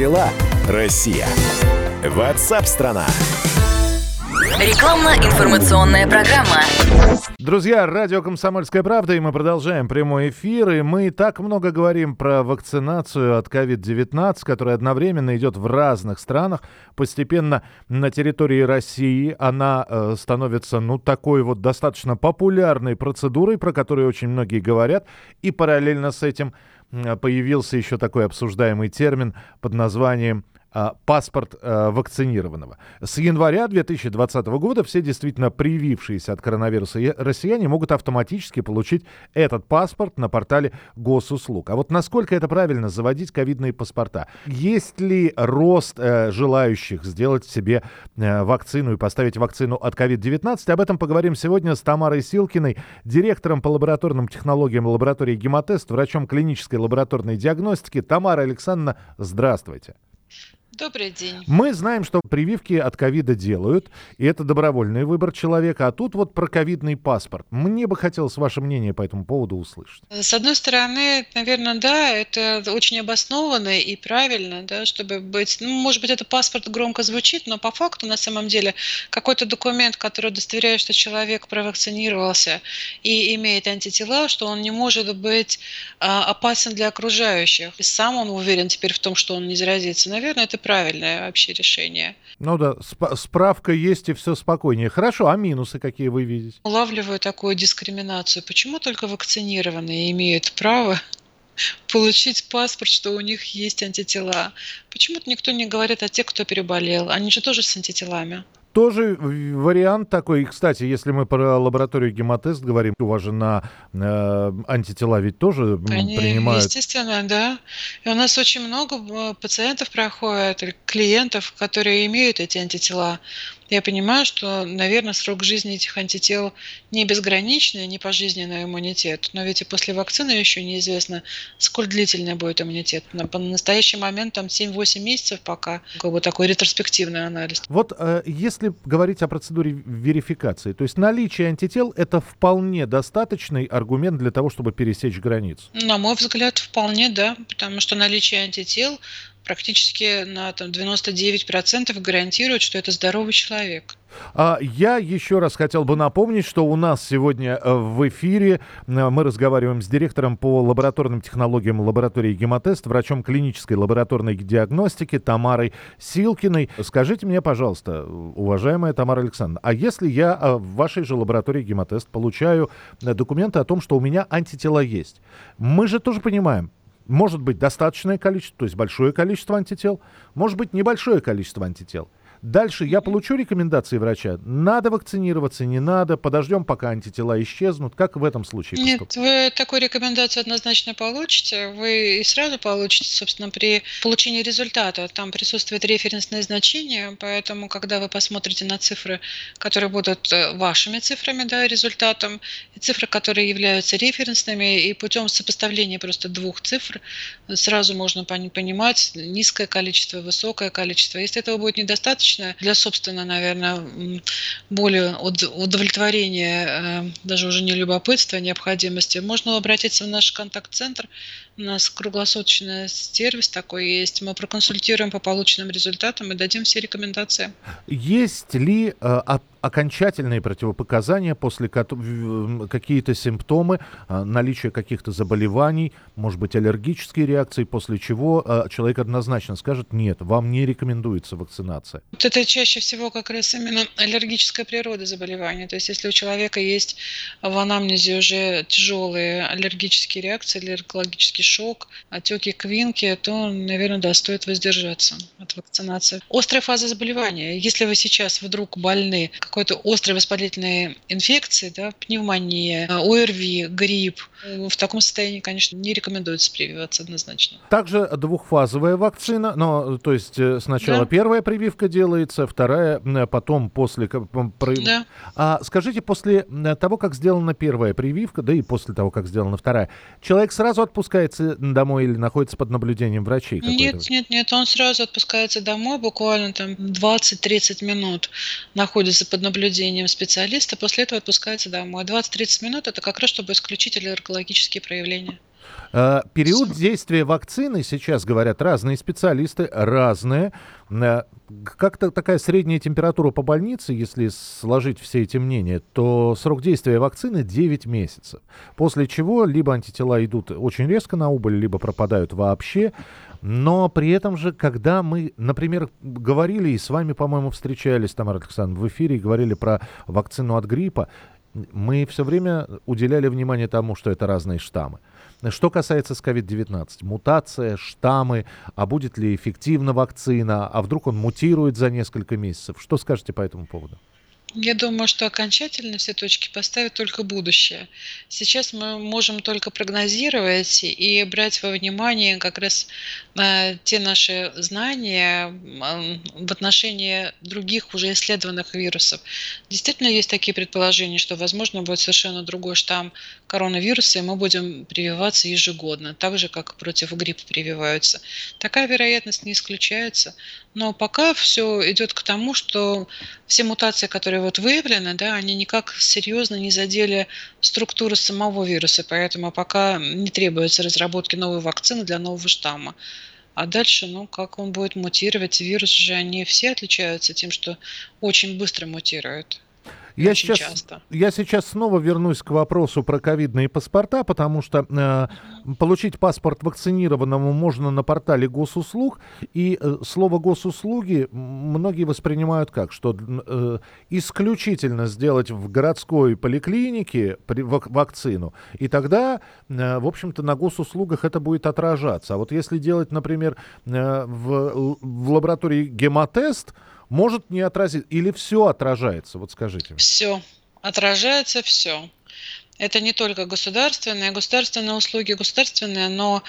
дела, Россия? Ватсап-страна! Рекламно-информационная программа. Друзья, радио «Комсомольская правда», и мы продолжаем прямой эфир. И мы так много говорим про вакцинацию от COVID-19, которая одновременно идет в разных странах. Постепенно на территории России она э, становится, ну, такой вот достаточно популярной процедурой, про которую очень многие говорят. И параллельно с этим появился еще такой обсуждаемый термин под названием паспорт а, вакцинированного. С января 2020 года все действительно привившиеся от коронавируса россияне могут автоматически получить этот паспорт на портале госуслуг. А вот насколько это правильно заводить ковидные паспорта? Есть ли рост э, желающих сделать себе э, вакцину и поставить вакцину от COVID-19? Об этом поговорим сегодня с Тамарой Силкиной, директором по лабораторным технологиям лаборатории Гемотест, врачом клинической лабораторной диагностики. Тамара Александровна, здравствуйте. Добрый день. Мы знаем, что прививки от ковида делают, и это добровольный выбор человека. А тут вот про ковидный паспорт. Мне бы хотелось ваше мнение по этому поводу услышать. С одной стороны, наверное, да, это очень обоснованно и правильно, да, чтобы быть... Ну, может быть, это паспорт громко звучит, но по факту, на самом деле, какой-то документ, который удостоверяет, что человек провакцинировался и имеет антитела, что он не может быть а, опасен для окружающих. И сам он уверен теперь в том, что он не заразится. Наверное, это правильное вообще решение. Ну да, сп- справка есть и все спокойнее. Хорошо, а минусы какие вы видите? Улавливаю такую дискриминацию. Почему только вакцинированные имеют право получить паспорт, что у них есть антитела? Почему-то никто не говорит о тех, кто переболел. Они же тоже с антителами тоже вариант такой. И, кстати, если мы про лабораторию гемотест говорим, у вас же на э, антитела ведь тоже Они, принимают. Естественно, да. И у нас очень много э, пациентов проходит, клиентов, которые имеют эти антитела я понимаю, что, наверное, срок жизни этих антител не безграничный, не пожизненный иммунитет. Но ведь и после вакцины еще неизвестно, сколь длительный будет иммунитет. На, по настоящий момент там 7-8 месяцев пока как бы такой ретроспективный анализ. Вот э, если говорить о процедуре верификации, то есть наличие антител это вполне достаточный аргумент для того, чтобы пересечь границу? На мой взгляд, вполне, да, потому что наличие антител практически на там, 99% гарантирует, что это здоровый человек. А я еще раз хотел бы напомнить, что у нас сегодня э, в эфире э, мы разговариваем с директором по лабораторным технологиям лаборатории Гемотест, врачом клинической лабораторной диагностики Тамарой Силкиной. Скажите мне, пожалуйста, уважаемая Тамара Александровна, а если я э, в вашей же лаборатории Гемотест получаю документы о том, что у меня антитела есть, мы же тоже понимаем, может быть достаточное количество, то есть большое количество антител, может быть небольшое количество антител. Дальше я получу рекомендации врача. Надо вакцинироваться, не надо. Подождем, пока антитела исчезнут. Как в этом случае? Нет, вы такую рекомендацию однозначно получите. Вы и сразу получите, собственно, при получении результата. Там присутствует референсное значение, поэтому, когда вы посмотрите на цифры, которые будут э, вашими цифрами, да, результатом, и цифры, которые являются референсными, и путем сопоставления просто двух цифр сразу можно понимать низкое количество, высокое количество. Если этого будет недостаточно, достаточно для собственного, наверное, более удовлетворения, э, даже уже не любопытства, а необходимости, можно обратиться в наш контакт-центр. У нас круглосуточный сервис такой есть. Мы проконсультируем по полученным результатам и дадим все рекомендации. Есть ли э, окончательные противопоказания, после какие-то симптомы, а, наличие каких-то заболеваний, может быть, аллергические реакции, после чего а, человек однозначно скажет, нет, вам не рекомендуется вакцинация. Вот это чаще всего как раз именно аллергическая природа заболевания. То есть если у человека есть в анамнезе уже тяжелые аллергические реакции, аллергологический шок, отеки квинки, то, наверное, да, стоит воздержаться от вакцинации. Острая фаза заболевания. Если вы сейчас вдруг больны какой-то острой воспалительной инфекции, да, пневмония, ОРВИ, грипп, в таком состоянии, конечно, не рекомендуется прививаться однозначно. Также двухфазовая вакцина, но то есть э, сначала да. первая прививка делается, вторая потом после... Да. А скажите, после того, как сделана первая прививка, да и после того, как сделана вторая, человек сразу отпускается домой или находится под наблюдением врачей? Нет, нет, нет, он сразу отпускается домой, буквально там 20-30 минут находится под наблюдением специалиста, после этого отпускается домой. 20-30 минут это как раз, чтобы исключить аллергологические проявления. Э, период действия вакцины, сейчас говорят разные специалисты, разные. Э, как-то такая средняя температура по больнице, если сложить все эти мнения, то срок действия вакцины 9 месяцев. После чего либо антитела идут очень резко на убыль, либо пропадают вообще. Но при этом же, когда мы, например, говорили, и с вами, по-моему, встречались, Тамара Александровна, в эфире и говорили про вакцину от гриппа, мы все время уделяли внимание тому, что это разные штаммы. Что касается с COVID-19, мутация, штаммы, а будет ли эффективна вакцина, а вдруг он мутирует за несколько месяцев? Что скажете по этому поводу? Я думаю, что окончательно все точки поставят только будущее. Сейчас мы можем только прогнозировать и брать во внимание как раз э, те наши знания в отношении других уже исследованных вирусов. Действительно есть такие предположения, что, возможно, будет совершенно другой штамм коронавируса, и мы будем прививаться ежегодно, так же, как против гриппа прививаются. Такая вероятность не исключается. Но пока все идет к тому, что все мутации, которые вот выявлены, да, они никак серьезно не задели структуру самого вируса, поэтому пока не требуется разработки новой вакцины для нового штамма. А дальше, ну, как он будет мутировать, вирус же, они все отличаются тем, что очень быстро мутируют. Я сейчас, часто. я сейчас снова вернусь к вопросу про ковидные паспорта, потому что э, получить паспорт вакцинированному можно на портале госуслуг, и э, слово госуслуги многие воспринимают как, что э, исключительно сделать в городской поликлинике при, вак, вакцину, и тогда, э, в общем-то, на госуслугах это будет отражаться. А вот если делать, например, э, в, в лаборатории гемотест, может не отразить или все отражается? Вот скажите. Все. Отражается все. Это не только государственные, государственные услуги государственные, но,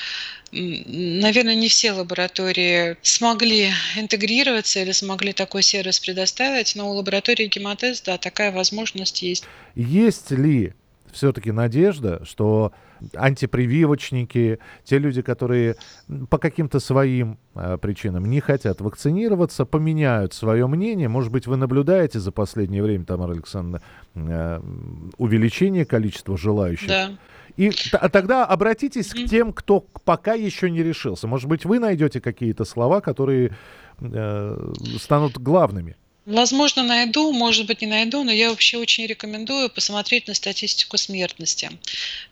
наверное, не все лаборатории смогли интегрироваться или смогли такой сервис предоставить, но у лаборатории гемотест, да, такая возможность есть. Есть ли все-таки надежда, что антипрививочники, те люди, которые по каким-то своим э, причинам не хотят вакцинироваться, поменяют свое мнение. Может быть, вы наблюдаете за последнее время, Тамара Александровна, э, увеличение количества желающих? Да. И а тогда обратитесь mm-hmm. к тем, кто пока еще не решился. Может быть, вы найдете какие-то слова, которые э, станут главными. Возможно, найду, может быть, не найду, но я вообще очень рекомендую посмотреть на статистику смертности.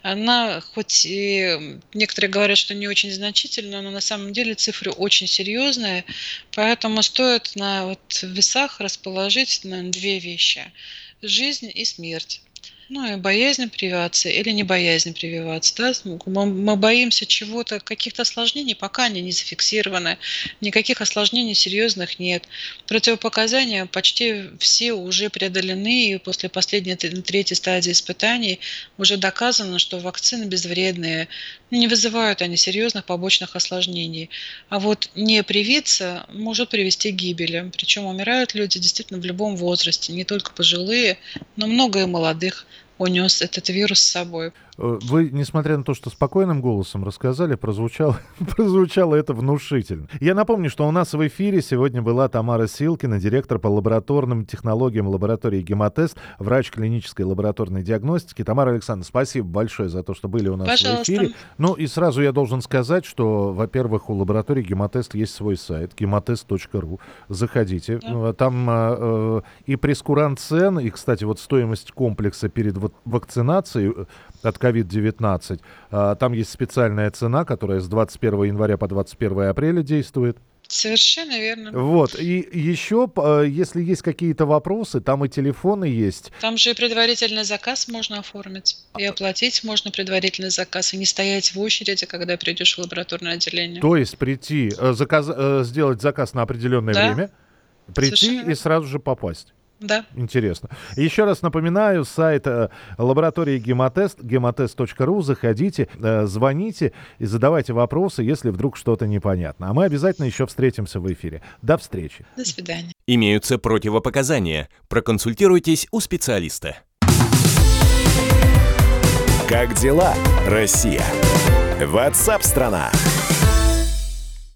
Она, хоть и некоторые говорят, что не очень значительная, но на самом деле цифры очень серьезные, поэтому стоит на вот весах расположить на две вещи – жизнь и смерть ну и боязнь прививаться или не боязнь прививаться. Да? Мы, мы боимся чего-то, каких-то осложнений, пока они не зафиксированы, никаких осложнений серьезных нет. Противопоказания почти все уже преодолены, и после последней третьей стадии испытаний уже доказано, что вакцины безвредные, не вызывают они серьезных побочных осложнений. А вот не привиться может привести к гибели. Причем умирают люди действительно в любом возрасте, не только пожилые, но много и молодых унес этот вирус с собой. Э, вы, несмотря на то, что спокойным голосом рассказали, прозвучало, прозвучало это внушительно. Я напомню, что у нас в эфире сегодня была Тамара Силкина, директор по лабораторным технологиям лаборатории Гемотест, врач клинической лабораторной диагностики. Тамара Александровна, спасибо большое за то, что были у нас Пожалуйста. в эфире. Ну и сразу я должен сказать, что, во-первых, у лаборатории Гемотест есть свой сайт, gematest.ru. Заходите. Да. Там э, э, и прескурант цен, и, кстати, вот стоимость комплекса перед вакцинацией э, от COVID-19. А, там есть специальная цена, которая с 21 января по 21 апреля действует. Совершенно верно. Вот. И еще, э, если есть какие-то вопросы, там и телефоны есть. Там же и предварительный заказ можно оформить. И оплатить можно предварительный заказ, и не стоять в очереди, когда придешь в лабораторное отделение. То есть прийти, э, заказ, э, сделать заказ на определенное да. время, прийти Совершенно. и сразу же попасть. Да. Интересно. Еще раз напоминаю, сайт э, лаборатории Гемотест, gematest.ru. Заходите, э, звоните и задавайте вопросы, если вдруг что-то непонятно. А мы обязательно еще встретимся в эфире. До встречи. До свидания. Имеются противопоказания. Проконсультируйтесь у специалиста. Как дела, Россия? Ватсап-страна! страна